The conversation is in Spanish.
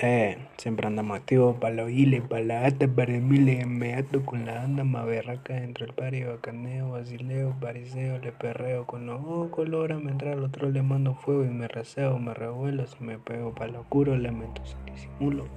Eh, siempre andamos activos para los hiles, para la ata, para el mile, me ato con la anda más berraca dentro del pario, bacaneo, basileo, pariseo, le perreo con los ojos colora, mientras al otro le mando fuego y me reseo, me revuelo, si me pego para lo oscuro, lamento sin disimulo.